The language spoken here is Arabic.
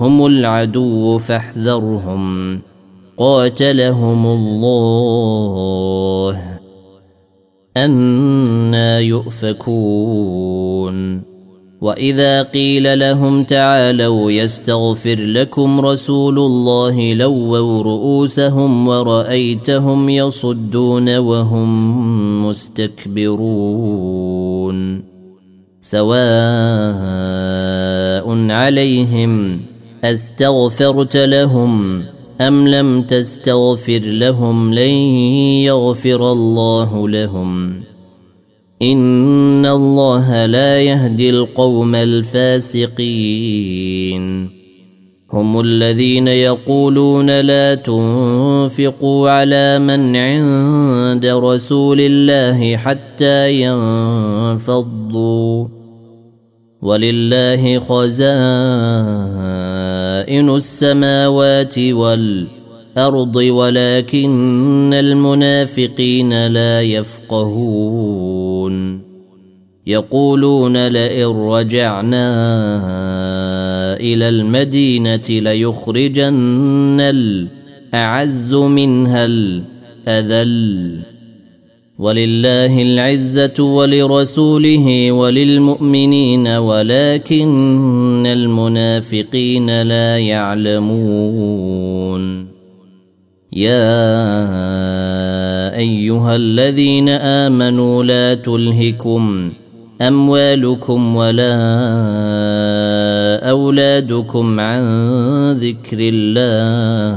هم العدو فاحذرهم. قاتلهم الله. أنا يؤفكون. وإذا قيل لهم تعالوا يستغفر لكم رسول الله لووا رؤوسهم ورأيتهم يصدون وهم مستكبرون. سواء عليهم أستغفرت لهم أم لم تستغفر لهم لن يغفر الله لهم؟ إن الله لا يهدي القوم الفاسقين. هم الذين يقولون لا تنفقوا على من عند رسول الله حتى ينفضوا. ولله خزائن السماوات والأرض ولكن المنافقين لا يفقهون. يقولون لئن رجعنا إلى المدينة ليخرجن الأعز منها الأذل. ولله العزة ولرسوله وللمؤمنين ولكن المنافقين لا يعلمون. يا أيها الذين آمنوا لا تلهكم أموالكم ولا أولادكم عن ذكر الله.